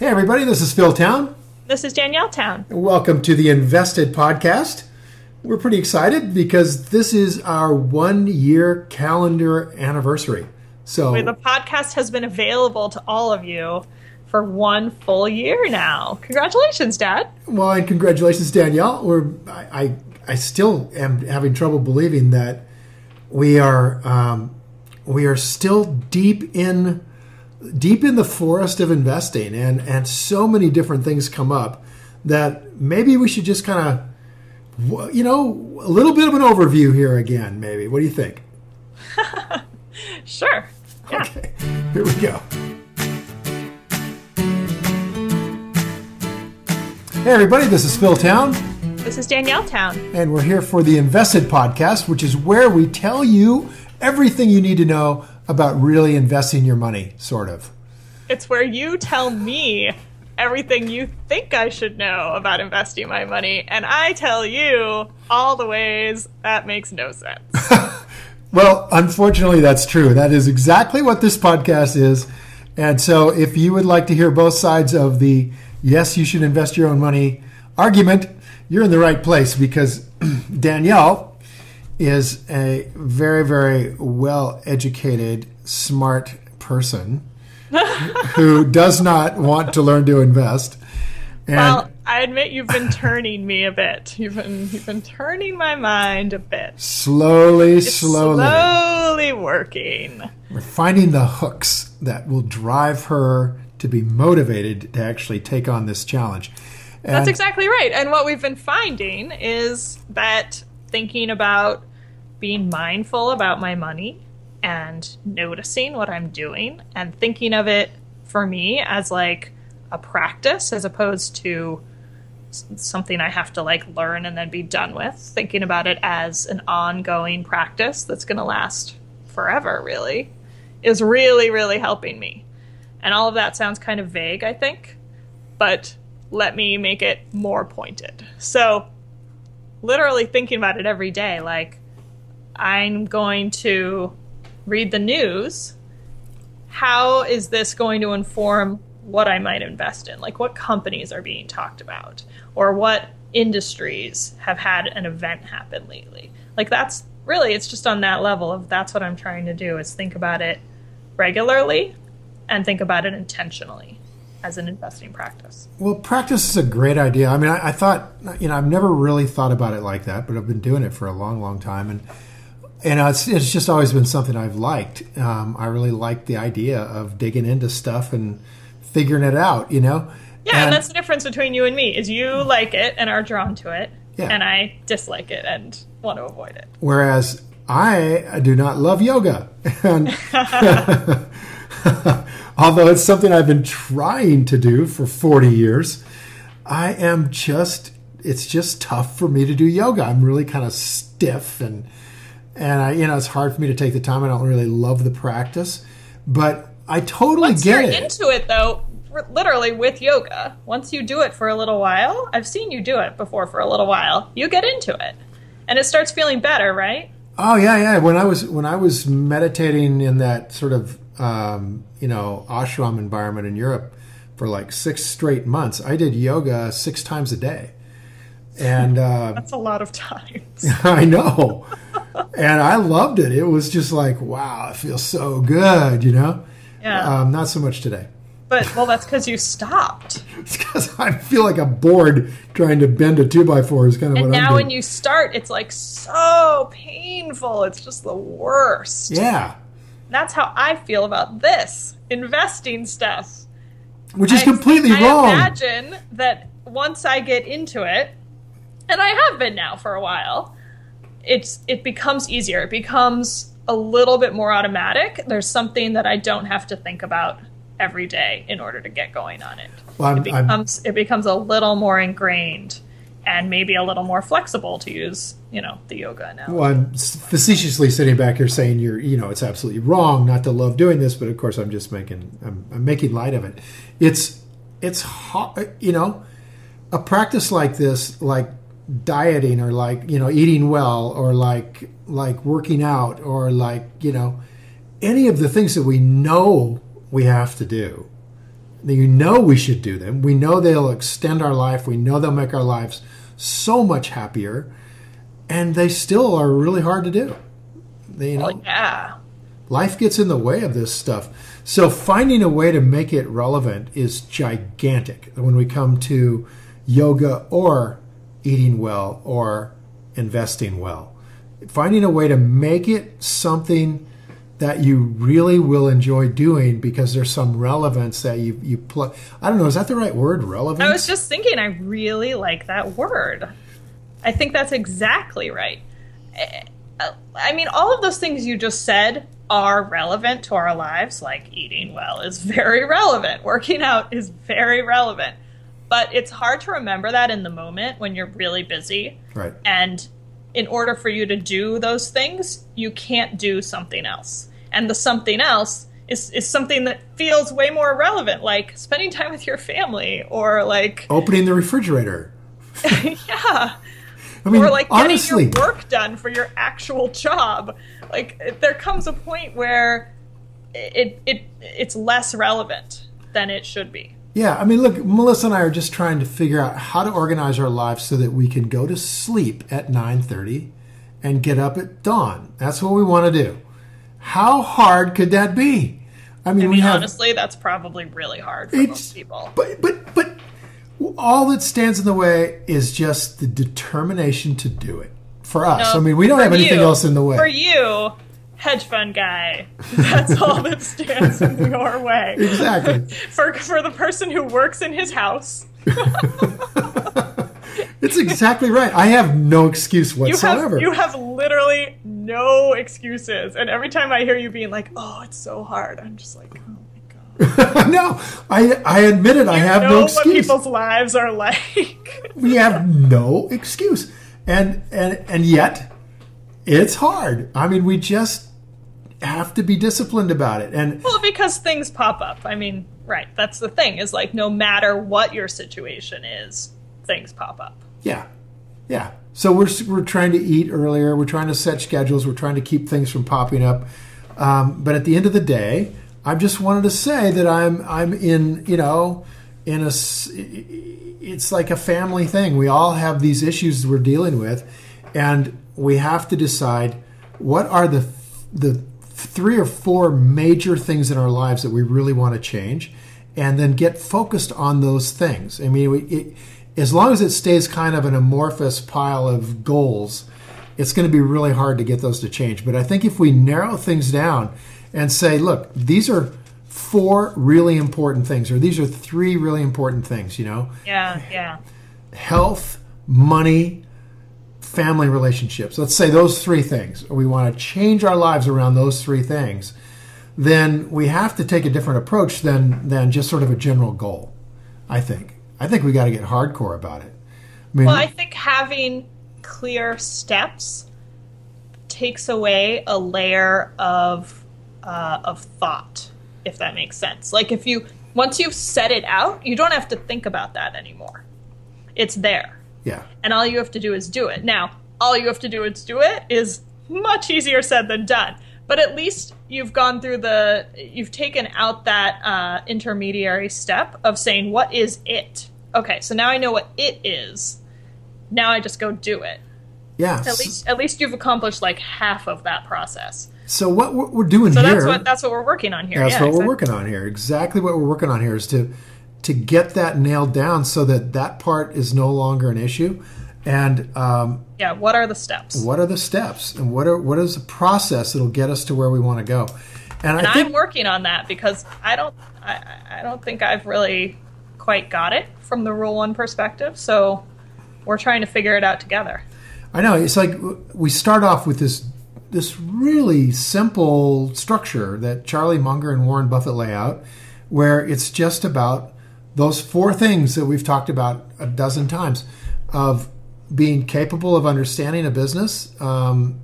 Hey, everybody, this is Phil Town. This is Danielle Town. Welcome to the Invested Podcast. We're pretty excited because this is our one year calendar anniversary. So, Where the podcast has been available to all of you for one full year now. Congratulations, Dad. well, and congratulations, Danielle. We're, I, I, I still am having trouble believing that we are, um, we are still deep in, deep in the forest of investing, and and so many different things come up that maybe we should just kind of, you know, a little bit of an overview here again. Maybe. What do you think? Sure. Yeah. Okay, here we go. Hey, everybody, this is Phil Town, This is Danielle Town. and we're here for the Invested Podcast, which is where we tell you everything you need to know about really investing your money, sort of. It's where you tell me everything you think I should know about investing my money, and I tell you all the ways that makes no sense. Well, unfortunately, that's true. That is exactly what this podcast is. And so, if you would like to hear both sides of the yes, you should invest your own money argument, you're in the right place because Danielle is a very, very well educated, smart person who does not want to learn to invest. And well, I admit you've been turning me a bit. You've been you've been turning my mind a bit. slowly, It's slowly, slowly working. we're finding the hooks that will drive her to be motivated to actually take on this challenge. And That's exactly right. And what we've been finding is that thinking about being mindful about my money and noticing what I'm doing and thinking of it for me as like a practice as opposed to something I have to like learn and then be done with, thinking about it as an ongoing practice that's going to last forever, really, is really, really helping me. And all of that sounds kind of vague, I think, but let me make it more pointed. So, literally thinking about it every day, like, I'm going to read the news. How is this going to inform what I might invest in? Like, what companies are being talked about? Or what industries have had an event happen lately? Like, that's really, it's just on that level of that's what I'm trying to do is think about it regularly and think about it intentionally as an investing practice. Well, practice is a great idea. I mean, I, I thought, you know, I've never really thought about it like that, but I've been doing it for a long, long time, and and uh, it's, it's just always been something I've liked. Um, I really like the idea of digging into stuff and figuring it out. You know. Yeah, and, that's the difference between you and me is you like it and are drawn to it, Yeah. and I dislike it and want to avoid it. Whereas I do not love yoga, and although it's something I've been trying to do for forty years, I am just it's just tough for me to do yoga. I'm really kind of stiff and and I you know it's hard for me to take the time. I don't really love the practice, but I totally Once get you're it. into it, though, literally with yoga, once you do it for a little while, I've seen you do it before for a little while. You get into it, and it starts feeling better, right? Oh yeah, yeah. When I was when I was meditating in that sort of um, you know ashram environment in Europe for like six straight months, I did yoga six times a day, and uh, That's a lot of times. I know, and I loved it. It was just like wow, it feels so good, you know. Yeah, Um, not so much today. but well, that's because you stopped. It's because I feel like a board trying to bend a two by four is kind of And what I'm now, doing. when you start, it's like so painful. It's just the worst. yeah, That's how I feel about this investing stuff. which is I- completely I wrong. imagine that once I get into it, and I have been now for a while, it's it becomes easier. It becomes a little bit more automatic. There's something that I don't have to think about every day in order to get going on it. Well, I'm- it I'm- becomes it becomes a little more ingrained and maybe a little more flexible to use, you know, the yoga now. Well, I'm facetiously sitting back here saying you're, you know, it's absolutely wrong not to love doing this, but of course I'm just making, I'm, I'm making light of it. It's, it's hard, you know, a practice like this, like dieting or like, you know, eating well or like, like working out or like, you know, any of the things that we know we have to do. You know we should do them. We know they'll extend our life. We know they'll make our lives so much happier, and they still are really hard to do. They, you oh, know, Well, yeah. life gets in the way of this stuff. So finding a way to make it relevant is gigantic when we come to yoga or eating well or investing well. Finding a way to make it something that you really will enjoy doing because there's some relevance that you you plug. I don't know. Is that the right word? Relevance. I was just thinking, I really like that word. I think that's exactly right. Eh, uh, I mean, all of those things you just said are relevant to our lives. Like eating well is very relevant, working out is very relevant. But it's hard to remember that in the moment when you're really busy. right. And in order for you to do those things, you can't do something else. And the something else is, is something that feels way more relevant, like spending time with your family or like, Opening the refrigerator. yeah, I mean, or like getting honestly, your work done for your actual job. Like there comes a point where it, it it's less relevant than it should be. Yeah, I mean, look, Melissa and I are just trying to figure out how to organize our lives so that we can go to sleep at 9:30 and get up at dawn. That's what we want to do. How hard could that be? I mean, I mean, have honestly, that's probably really hard for most people. but but but all that stands in the way is just the determination to do it. For us, No, I mean, we don't have anything you- else in the way. For you, hedge fund guy, that's all that stands in your way. Exactly. For for the person who works in his house, It's exactly right. I have no excuse you whatsoever. have you have literally no excuses. And every time I hear you being like, "Oh, it's so hard," I'm just like, "Oh my god." no, I I admit it. I have no what excuse. people's lives are like. we have no excuse and and and yet it's hard i mean we just have to be disciplined about it and well, because things pop up. I mean, right? That's the thing. Is like no matter what your situation is, things pop up. yeah yeah so we're we're trying to eat earlier we're trying to set schedules we're trying to keep things from popping up um, but at the end of the day i just wanted to say that i'm i'm in you know in a it's like a family thing we all have these issues we're dealing with and we have to decide what are the the three or four major things in our lives that we really want to change and then get focused on those things. I mean we, it, as long as it stays kind of an amorphous pile of goals it's going to be really hard to get those to change. But i think if we narrow things down and say look these are four really important things or these are three really important things you know? Yeah, yeah. health, money, family relationships. Let's say those three things. We want to change our lives around those three things. Then we have to take a different approach than than just sort of a general goal. I think. I think we got to get hardcore about it. I mean, Well, I think having clear steps takes away a layer of uh, of thought, if that makes sense. Like if you once you've set it out, you don't have to think about that anymore. It's there, yeah, and all you have to do is do it. Now, all you have to do is do it is much easier said than done. But at least you've gone through the, you've taken out that uh, intermediary step of saying, what is it? Okay, so now I know what it is. Now I just go do it. yeah. At least, at least you've accomplished like half of that process. So what we're doing So here? So that's what that's what we're working on here. That's yeah, what exactly. we're working on here. Exactly what we're working on here is to to get that nailed down so that that part is no longer an issue. And um, Yeah. What are the steps? what are the steps and what are what is the process that'll get us to where we want to go? And, And I think I'm working on that because I don't, I, I- I don't think I've really quite got it from the rule one perspective. So we're trying to figure it out together. I know it's like we start off with this this really simple structure that Charlie Munger and Warren Buffett lay out, where it's just about those four things that we've talked about a dozen times of being capable of understanding a business. Um,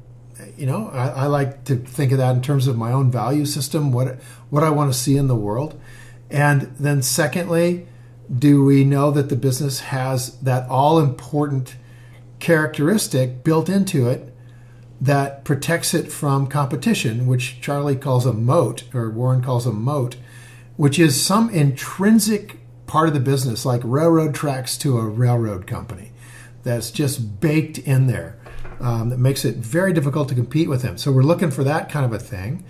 you know, I, I like to think of that in terms of my own value system, what what I want to see in the world, and then secondly, do we know that the business has that all important characteristic built into it that protects it from competition, which Charlie calls a moat or Warren calls a moat, which is some intrinsic part of the business, like railroad tracks to a railroad company, that's just baked in there. Um, that makes it very difficult to compete with them. So we're looking for that kind of a thing.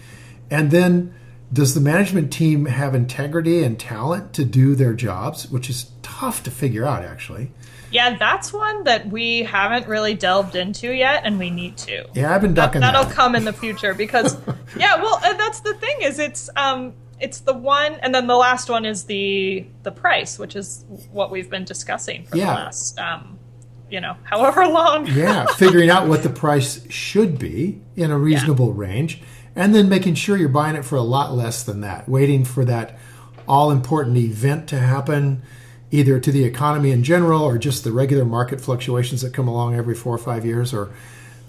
And then, does the management team have integrity and talent to do their jobs, which is tough to figure out, actually. Yeah, that's one that we haven't really delved into yet, and we need to. Yeah, I've been ducking that. That'll that. come in the future because, yeah, well, and that's the thing is it's um it's the one, and then the last one is the the price, which is what we've been discussing for Yeah. the last um you know however long. yeah, figuring out what the price should be in a reasonable range, and then making sure you're buying it for a lot less than that. Waiting for that all important event to happen, either to the economy in general or just the regular market fluctuations that come along every four or five years, or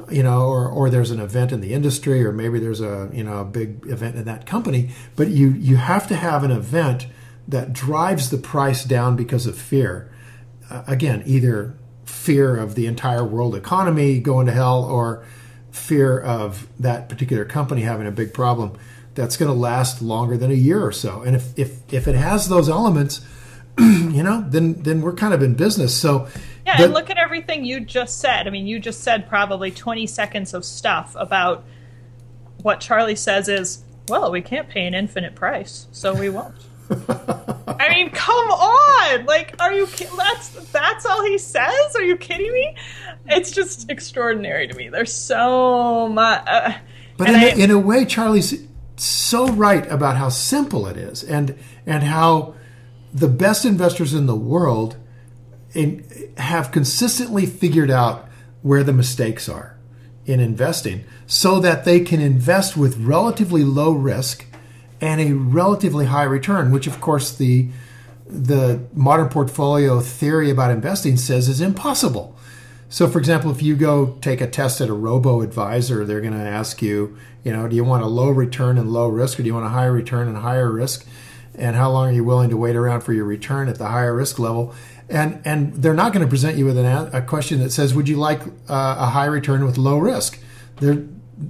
you know, or or there's an event in the industry, or maybe there's a you know a big event in that company. But you you have to have an event that drives the price down because of fear. Uh, again, either fear of the entire world economy going to hell or fear of that particular company having a big problem that's going to last longer than a year or so. And if if if it has those elements, you know, then then we're kind of in business. So Yeah, the- and look at everything you just said. I mean, you just said probably 20 seconds of stuff about what Charlie says is, well, we can't pay an infinite price, so we won't. I mean, come on! Like, are you? ki- That's that's all he says. Are you kidding me? It's just extraordinary to me. There's so much. Uh, But in, I- a, in a way, Charlie's so right about how simple it is, and and how the best investors in the world have consistently figured out where the mistakes are in investing, so that they can invest with relatively low risk and a relatively high return, which of course the the modern portfolio theory about investing says is impossible. So, for example, if you go take a test at a robo advisor, they're going to ask you, you know, do you want a low return and low risk, or do you want a higher return and higher risk? And how long are you willing to wait around for your return at the higher risk level? And and they're not going to present you with an, a question that says, would you like uh, a high return with low risk? They're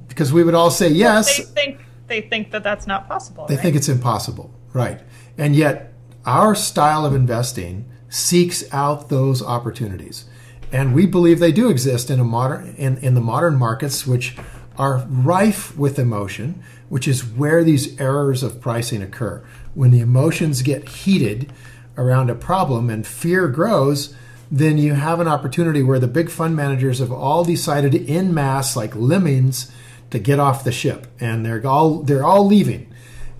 because we would all say yes. they think they think that that's not possible. They right? think it's impossible, right? And yet, our style of investing seeks out those opportunities, and we believe they do exist in a modern in, in the modern markets, which are rife with emotion, which is where these errors of pricing occur. When the emotions get heated around a problem and fear grows, then you have an opportunity where the big fund managers have all decided in mass, like lemmings, to get off the ship, and they're all they're all leaving.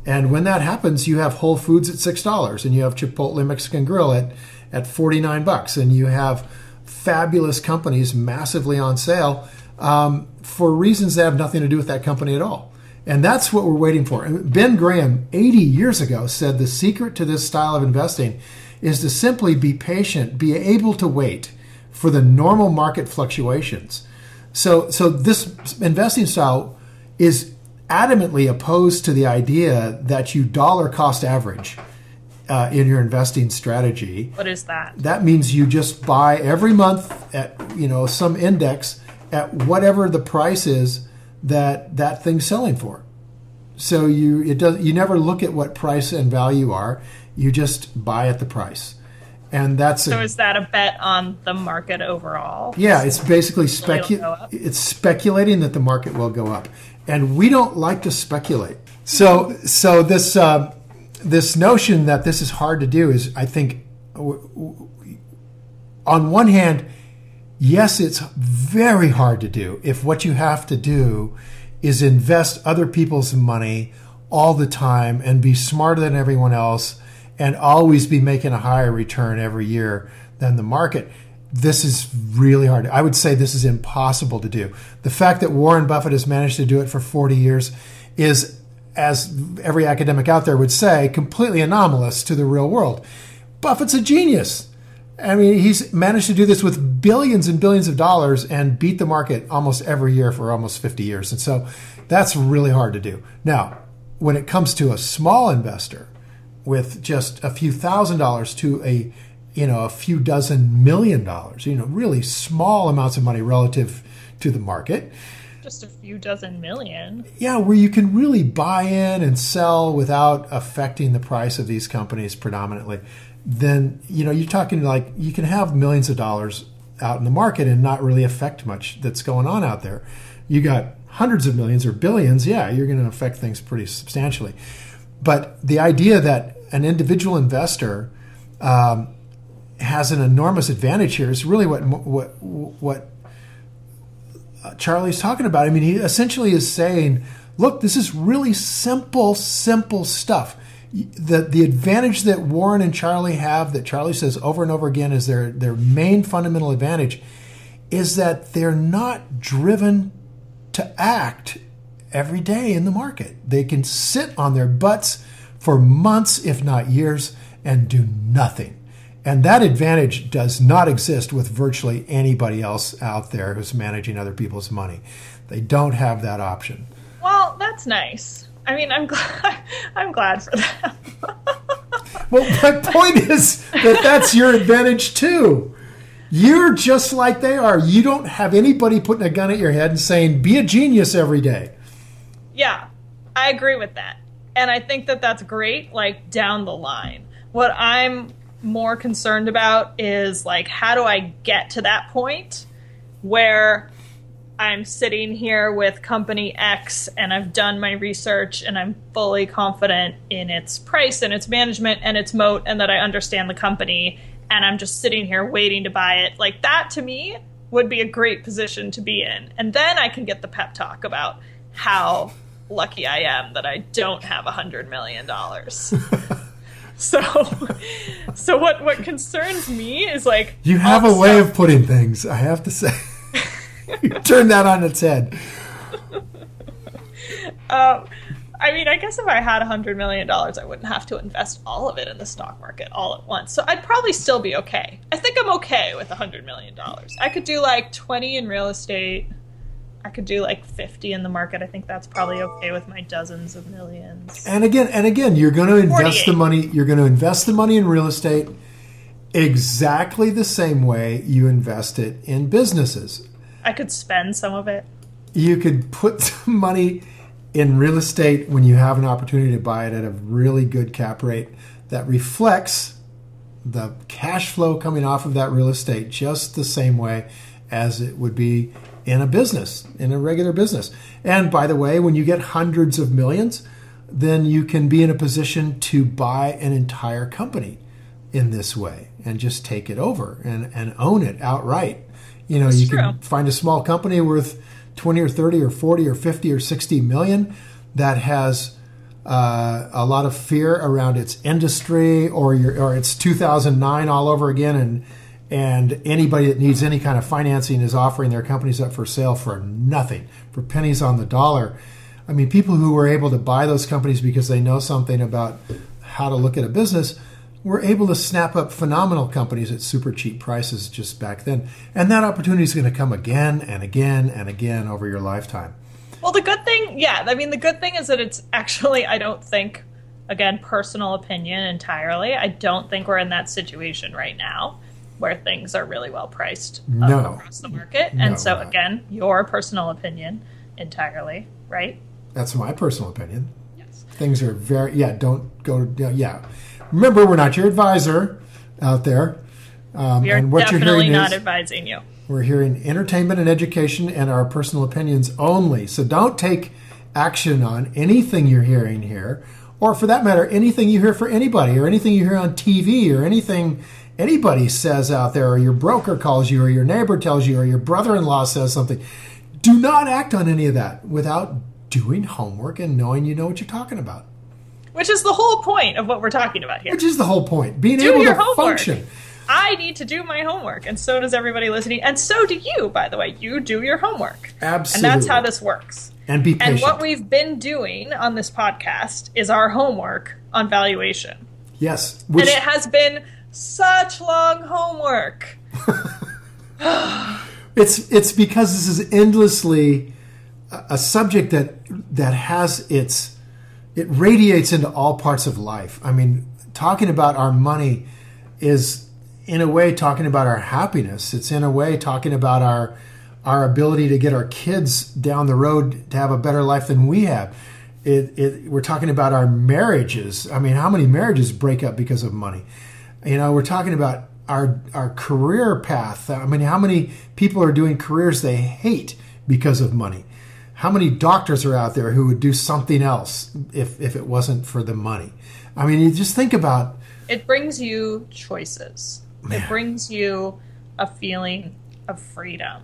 And when that happens, you have Whole Foods at six dollars, and you have Chipotle Mexican Grill at at forty nine bucks, and you have fabulous companies massively on sale um, for reasons that have nothing to do with that company at all. And that's what we're waiting for. Ben Graham, 80 years ago, said the secret to this style of investing is to simply be patient, be able to wait for the normal market fluctuations. So, so this investing style is adamantly opposed to the idea that you dollar cost average uh, in your investing strategy. What is that? That means you just buy every month at you know some index at whatever the price is that that thing's selling for. So you it does you never look at what price and value are. You just buy at the price, and that's So a, is that a bet on the market overall? yeah. It's basically specu- It's speculating that the market will go up, and we don't like to speculate. So so this uh, this notion that this is hard to do is, I think, w- w- on one hand, yes, it's very hard to do if what you have to do is invest other people's money all the time and be smarter than everyone else and always be making a higher return every year than the market. This is really hard. I would say this is impossible to do. The fact that Warren Buffett has managed to do it for 40 years is, as every academic out there would say, completely anomalous to the real world. Buffett's a genius. I mean, he's managed to do this with billions and billions of dollars and beat the market almost every year for almost 50 years. And so that's really hard to do. Now, when it comes to a small investor with just a few thousand dollars to a you know a few dozen million dollars, you know, really small amounts of money relative to the market, just a few dozen million. Yeah, where you can really buy in and sell without affecting the price of these companies predominantly, then you know you're talking like you can have millions of dollars out in the market and not really affect much that's going on out there. You got hundreds of millions or billions, yeah, you're going to affect things pretty substantially. But the idea that an individual investor um, has an enormous advantage here is really what what what uh, Charlie's talking about. I mean, he essentially is saying, "Look, this is really simple, simple stuff." The the advantage that Warren and Charlie have, that Charlie says over and over again, is their their main fundamental advantage, is that they're not driven to act every day in the market. They can sit on their butts for months, if not years, and do nothing. And that advantage does not exist with virtually anybody else out there who's managing other people's money. They don't have that option. Well, that's nice. I mean, I'm glad. I'm glad for that. well, my point is that that's your advantage too. You're just like they are. You don't have anybody putting a gun at your head and saying, "Be a genius every day." Yeah, I agree with that, and I think that that's great. Like down the line, what I'm more concerned about is like how do I get to that point where I'm sitting here with company X and I've done my research and I'm fully confident in its price and its management and its moat and that I understand the company and I'm just sitting here waiting to buy it. Like that to me would be a great position to be in. And then I can get the pep talk about how lucky I am that I don't have a hundred million dollars. So, so what what concerns me is like you have a way of putting things. I have to say, turn that on its head. Um, I mean, I guess if I had a hundred million dollars, I wouldn't have to invest all of it in the stock market all at once. So I'd probably still be okay. I think I'm okay with a hundred million dollars. I could do like twenty in real estate I could do like 50 in the market. I think that's probably okay with my dozens of millions. And again, and again, you're going to invest the money. You're going to invest the money in real estate exactly the same way you invest it in businesses. I could spend some of it. You could put some money in real estate when you have an opportunity to buy it at a really good cap rate that reflects the cash flow coming off of that real estate just the same way as it would be in a business, in a regular business. And by the way, when you get hundreds of millions, then you can be in a position to buy an entire company in this way and just take it over and, and own it outright. You know, That's you true. can find a small company worth 20 or 30 or 40 or 50 or 60 million that has uh, a lot of fear around its industry or your or it's 2009 all over again and and anybody that needs any kind of financing is offering their companies up for sale for nothing, for pennies on the dollar. I mean, people who were able to buy those companies because they know something about how to look at a business were able to snap up phenomenal companies at super cheap prices just back then. And that opportunity is going to come again and again and again over your lifetime. Well, the good thing, yeah, I mean, the good thing is that it's actually, I don't think, again, personal opinion entirely. I don't think we're in that situation right now where things are really well priced uh, no. across the market. No, and so, again, your personal opinion entirely, right? That's my personal opinion. Yes. Things are very, yeah, don't go, yeah. Remember, we're not your advisor out there. Um, we are and what definitely you're hearing not is, advising you. We're hearing entertainment and education and our personal opinions only. So don't take action on anything you're hearing here, or for that matter, anything you hear for anybody, or anything you hear on TV, or anything anybody says out there, or your broker calls you, or your neighbor tells you, or your brother in law says something, do not act on any of that without doing homework and knowing you know what you're talking about. Which is the whole point of what we're talking about here. Which is the whole point. Being do able to homework. function. I need to do my homework, and so does everybody listening, and so do you, by the way. You do your homework. Absolutely. And that's how this works. And be patient. And what we've been doing on this podcast is our homework on valuation. Yes. Which... And it has been such long homework. it's it's because this is endlessly a subject that that has its it radiates into all parts of life. I mean, talking about our money is in a way talking about our happiness. It's in a way talking about our our ability to get our kids down the road to have a better life than we have. It, it, we're talking about our marriages. I mean, how many marriages break up because of money? You know, we're talking about our our career path. I mean, how many people are doing careers they hate because of money? How many doctors are out there who would do something else if if it wasn't for the money? I mean, you just think about. It brings you choices. Man. It brings you a feeling of freedom.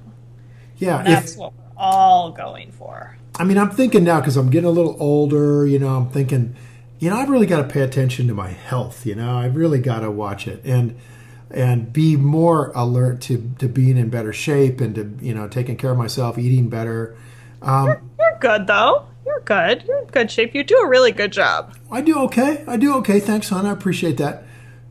Yeah, and that's if, what we're all going for. I mean, I'm thinking now because I'm getting a little older. You know, I'm thinking, you know, I've really got to pay attention to my health. You know, I've really got to watch it and and be more alert to to being in better shape and to you know taking care of myself, eating better. Um, you're, you're good though. You're good. You're in good shape. You do a really good job. I do okay. I do okay. Thanks, hon. I appreciate that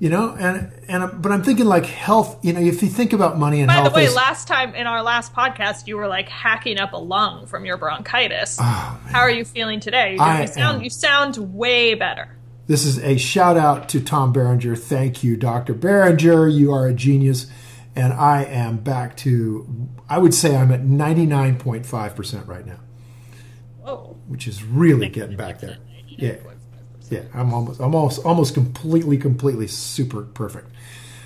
you know and and but i'm thinking like health you know if you think about money and by health the way last time in our last podcast you were like hacking up a lung from your bronchitis oh, how are you feeling today you, I sound am. you sound way better this is a shout out to tom berenger thank you dr berenger you are a genius and i am back to i would say i'm at 99.5% right now Whoa. which is really getting back there yeah yeah, I'm almost, I'm almost, almost completely, completely super perfect.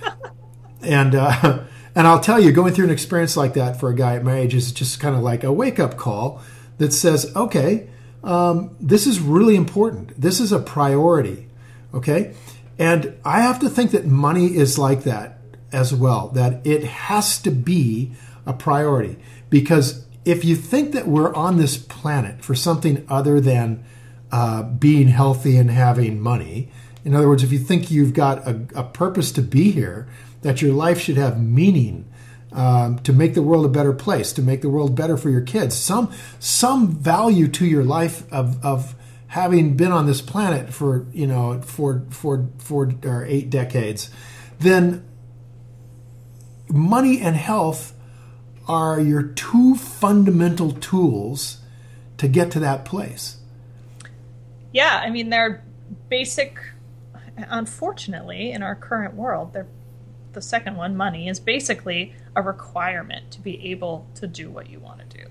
and uh, and I'll tell you, going through an experience like that for a guy at my age is just kind of like a wake up call that says, okay, um, this is really important. This is a priority. Okay, and I have to think that money is like that as well. That it has to be a priority because if you think that we're on this planet for something other than uh, being healthy and having money. In other words, if you think you've got a, a purpose to be here, that your life should have meaning um, to make the world a better place, to make the world better for your kids, some some value to your life of, of having been on this planet for you know for for four or eight decades, then money and health are your two fundamental tools to get to that place yeah, I mean, they're basic. Unfortunately, in our current world, they're the second one, money, is basically a requirement to be able to do what you want to do.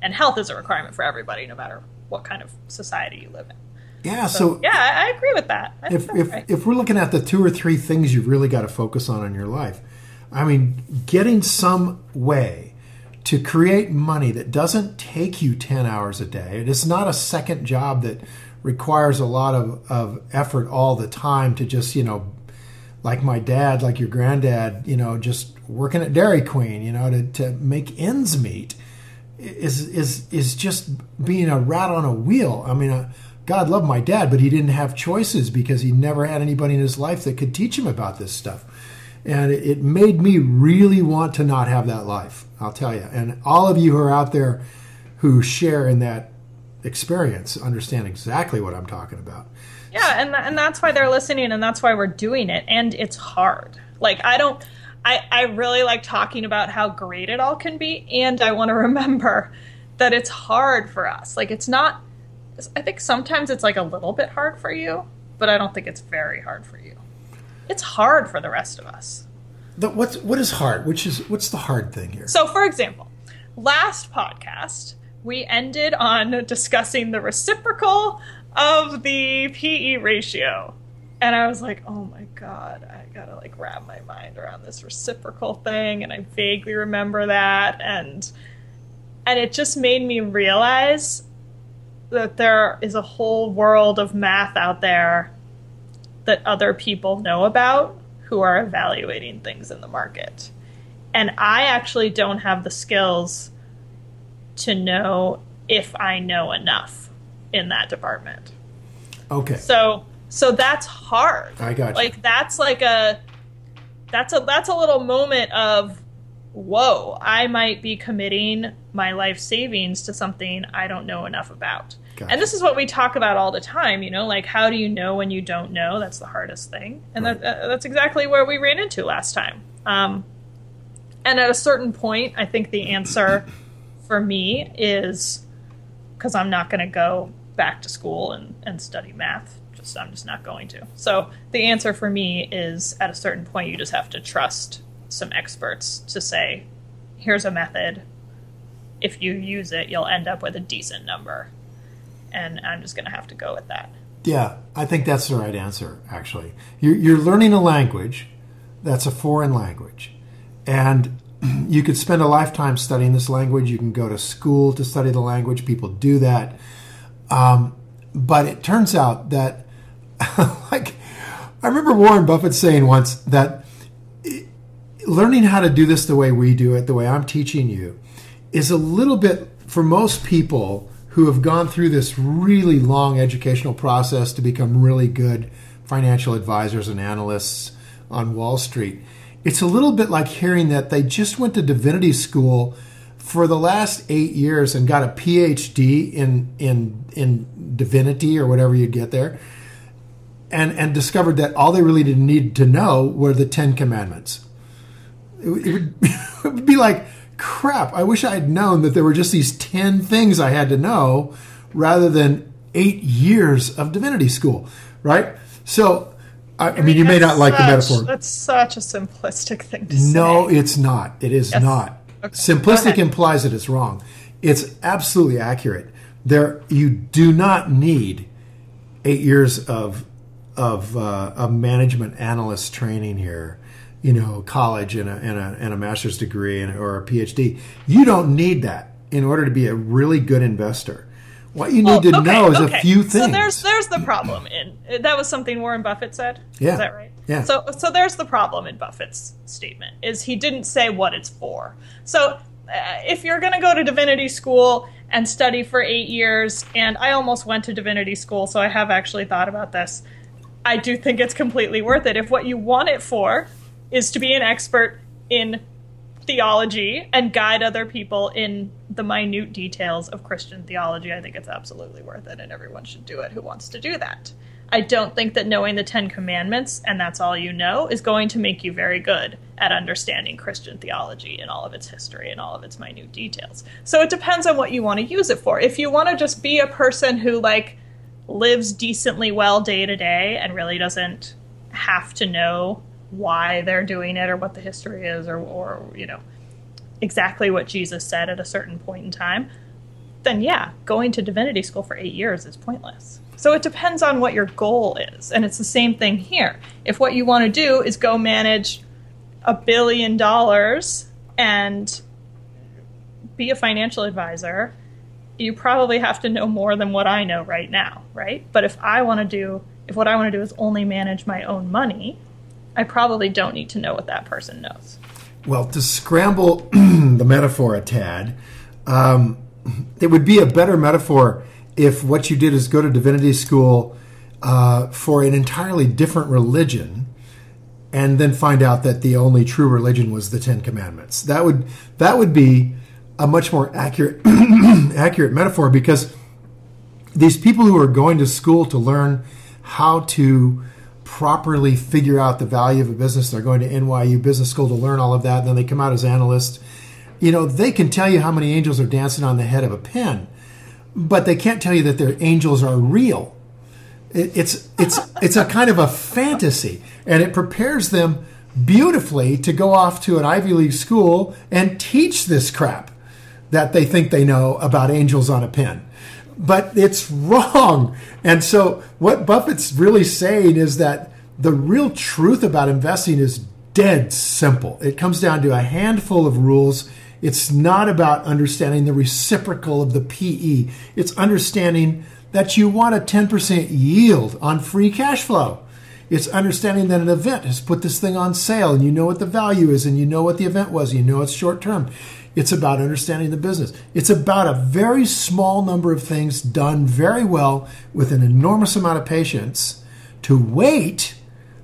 And health is a requirement for everybody, no matter what kind of society you live in. Yeah, so, so yeah, I, agree with that. I if if, right. if we're looking at the two or three things you've really got to focus on in your life, I mean, getting some way to create money that doesn't take you 10 hours a day. It is not a second job that requires a lot of, of effort all the time to just, you know, like my dad, like your granddad, you know, just working at Dairy Queen, you know, to, to make ends meet is is is just being a rat on a wheel. I mean, uh, God love my dad, but he didn't have choices because he never had anybody in his life that could teach him about this stuff. And it, made me really want to not have that life, I'll tell you. And all of you who are out there who share in that experience understand exactly what I'm talking about. Yeah, and and that's why they're listening, and that's why we're doing it. And it's hard. Like I don't, I I really like talking about how great it all can be, and I want to remember that it's hard for us. Like it's not. I think sometimes it's like a little bit hard for you, but I don't think it's very hard for you. It's hard for the rest of us. The, what's what is hard? Which is what's the hard thing here? So, for example, last podcast we ended on discussing the reciprocal of the PE ratio. And I was like, oh my God, I gotta like wrap my mind around this reciprocal thing. And I vaguely remember that. And, and it just made me realize that there is a whole world of math out there that other people know about who are evaluating things in the market. And I actually don't have the skills to know if I know enough in that department. Okay. So so that's hard. I got you. Like that's like a that's a that's a little moment of whoa, I might be committing my life savings to something I don't know enough about. Gotcha. And this is what we talk about all the time, you know, like how do you know when you don't know? That's the hardest thing. And right. that, uh, that's exactly where we ran into last time. Um, and at a certain point, I think the answer for me is because I'm not going to go back to school and, and study math. Just I'm just not going to. So the answer for me is at a certain point you just have to trust some experts to say, here's a method, if you use it, you'll end up with a decent number. And I'm just going to have to go with that. Yeah, I think that's the right answer, actually. You're, you're learning a language that's a foreign language. And you could spend a lifetime studying this language. You can go to school to study the language. People do that. Um, but it turns out that, like, I remember Warren Buffett saying once that learning how to do this the way we do it, the way I'm teaching you, is a little bit, for most people who have gone through this really long educational process to become really good financial advisors and analysts on Wall Street, it's a little bit like hearing that they just went to divinity school for the last eight years and got a PhD in in in divinity or whatever you get there, and and discovered that all they really didn't need to know were the Ten Commandments. It, it, would, it would be like crap. I wish I had known that there were just these ten things I had to know, rather than eight years of divinity school, right? So I, I mean, you may not like the metaphor. That's such a simplistic thing to say. No, it's not. It is yes. not. Okay. Simplistic implies that it's wrong. It's absolutely accurate. There, you do not need eight years of of, uh, of management analyst training here. You know, college and a, and a, and a master's degree and, or a PhD. You don't need that in order to be a really good investor. What you need well, to okay, know is okay. a few things. So there's there's the problem in that was something Warren Buffett said. Yeah. Is that right? Yeah. So so there's the problem in Buffett's statement is he didn't say what it's for. So uh, if you're going to go to divinity school and study for 8 years and I almost went to divinity school so I have actually thought about this. I do think it's completely worth it if what you want it for is to be an expert in theology and guide other people in the minute details of Christian theology, I think it's absolutely worth it, and everyone should do it who wants to do that. I don't think that knowing the Ten Commandments and that's all you know is going to make you very good at understanding Christian theology and all of its history and all of its minute details. So it depends on what you want to use it for. If you want to just be a person who, like, lives decently well day to day and really doesn't have to know why they're doing it or what the history is or, or you know exactly what Jesus said at a certain point in time, then yeah, going to divinity school for eight years is pointless. So it depends on what your goal is. And it's the same thing here. If what you want to do is go manage a billion dollars and be a financial advisor, you probably have to know more than what I know right now, right? But if I want to do, if what I want to do is only manage my own money, I probably don't need to know what that person knows. Well, to scramble the metaphor a tad, um, it would be a better metaphor if what you did is go to divinity school uh, for an entirely different religion and then find out that the only true religion was the Ten Commandments. That would that would be a much more accurate accurate metaphor because these people who are going to school to learn how to properly figure out the value of a business. They're going to NYU Business School to learn all of that. And then they come out as analysts. You know, they can tell you how many angels are dancing on the head of a pin, but they can't tell you that their angels are real. It, it's it's it's a kind of a fantasy, and it prepares them beautifully to go off to an Ivy League school and teach this crap that they think they know about angels on a pin but it's wrong. And so, what Buffett's really saying is that the real truth about investing is dead simple. It comes down to a handful of rules. It's not about understanding the reciprocal of the PE, it's understanding that you want a 10% yield on free cash flow. It's understanding that an event has put this thing on sale and you know what the value is and you know what the event was, and you know it's short term. It's about understanding the business. It's about a very small number of things done very well with an enormous amount of patience to wait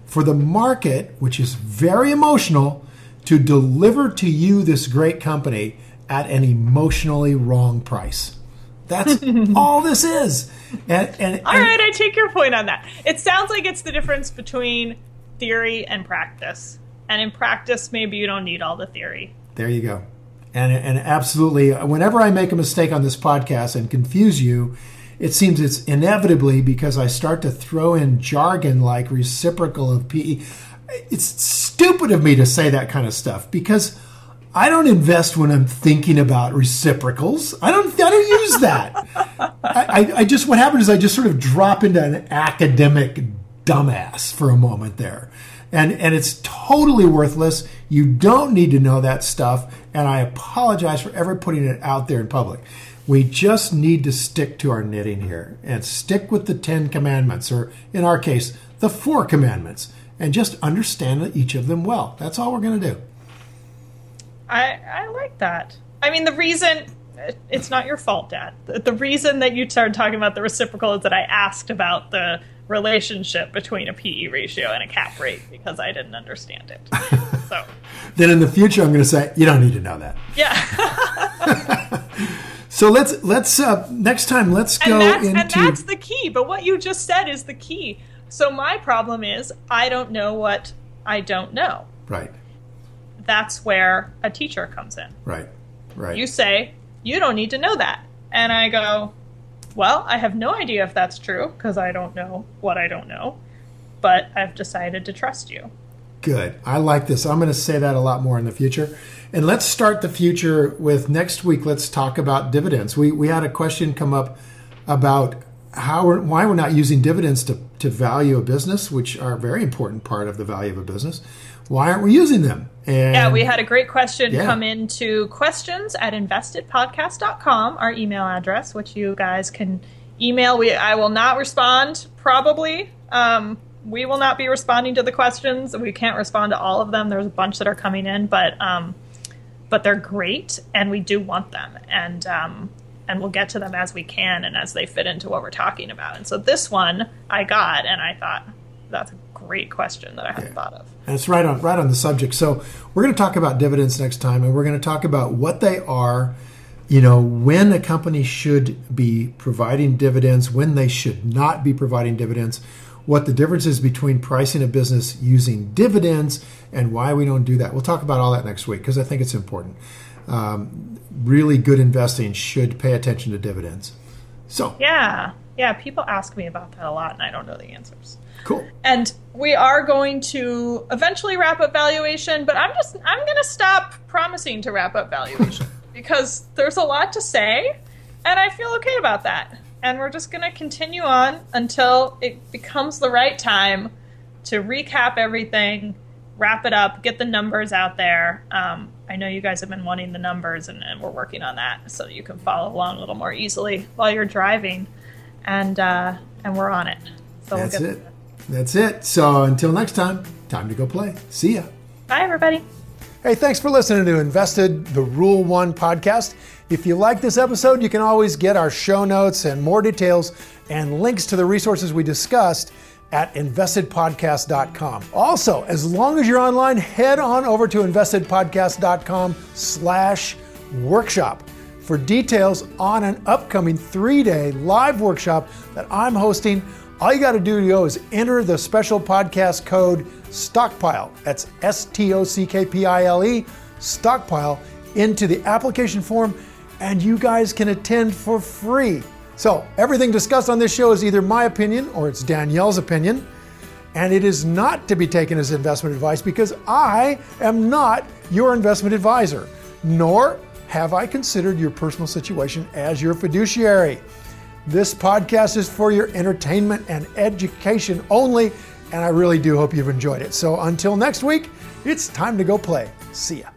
for the market, which is very emotional, to deliver to you this great company at an emotionally wrong price. That's all this is. And, and, all right, I take your point on that. It sounds like it's the difference between theory and practice. And in practice, maybe you don't need all the theory. There you go and and absolutely whenever I make a mistake on this podcast and confuse you, it seems it's inevitably because I start to throw in jargon like reciprocal of PE. It's stupid of me to say that kind of stuff because I don't invest when I'm thinking about reciprocals. I don't. I don't use that. I, I, I just what happens is I just sort of drop into an academic dumbass for a moment there, and and it's totally worthless. You don't need to know that stuff, and I apologize for ever putting it out there in public. We just need to stick to our knitting here and stick with the Ten Commandments, or in our case, the Four Commandments, and just understand each of them well. That's all we're going to do. I I like that. I mean, the reason it's not your fault, Dad. The, reason that you started talking about the reciprocal is that I asked about the relationship between a PE ratio and a cap rate because I didn't understand it. So then in the future, I'm going to say you don't need to know that. Yeah. so let's let's uh, next time let's go and that's, into and that's the key. But what you just said is the key. So my problem is I don't know what I don't know. right, That's where a teacher comes in. right, right. You say, you don't need to know that. And I go, well, I have no idea if that's true because I don't know what I don't know, but I've decided to trust you. Good. I like this. I'm going to say that a lot more in the future. And let's start the future with next week. Let's talk about dividends. We we had a question come up about how we're, why we're not using dividends to to value a business, which are a very important part of the value of a business. Why aren't we using them? And Yeah, we had a great question Yeah. come into questions at investedpodcast.com, our email address, which you guys can email. We I will not respond, probably. Um, we will not be responding to the questions. We can't respond to all of them. There's a bunch that are coming in, but um, but they're great, and we do want them, and um, and we'll get to them as we can and as they fit into what we're talking about. And so this one I got, and I thought that's a great question that I hadn't thought of. And it's right on right on the subject. So we're going to talk about dividends next time, and we're going to talk about what they are. You know, when a company should be providing dividends, when they should not be providing dividends, what the difference is between pricing a business using dividends, and why we don't do that. We'll talk about all that next week because I think it's important. Um, really good investing should pay attention to dividends. So Yeah, yeah. People ask me about that a lot, and I don't know the answers. cool. And we are going to eventually wrap up valuation, but I'm just I'm going to stop promising to wrap up valuation because there's a lot to say, and I feel okay about that. And we're just going to continue on until it becomes the right time to recap everything, wrap it up, get the numbers out there. Um, I know you guys have been wanting the numbers, and, and we're working on that so you can follow along a little more easily while you're driving, and uh, and we're on it. So That's we'll it. get That's it. So until next time, time to go play. See ya. Bye, everybody. Hey, thanks for listening to Invested, the Rule One podcast. If you like this episode, you can always get our show notes and more details and links to the resources we discussed at investedpodcast.com. Also, as long as you're online, head on over to investedpodcast.com slash workshop for details on an upcoming three-day live workshop that I'm hosting. All you got to do is enter the special podcast code stockpile. That's S T O C K P I L E, stockpile, into the application form, and you guys can attend for free. So, everything discussed on this show is either my opinion or it's Danielle's opinion, and it is not to be taken as investment advice because I am not your investment advisor, nor have I considered your personal situation as your fiduciary. This podcast is for your entertainment and education only, and I really do hope you've enjoyed it. So until next week, it's time to go play. See ya.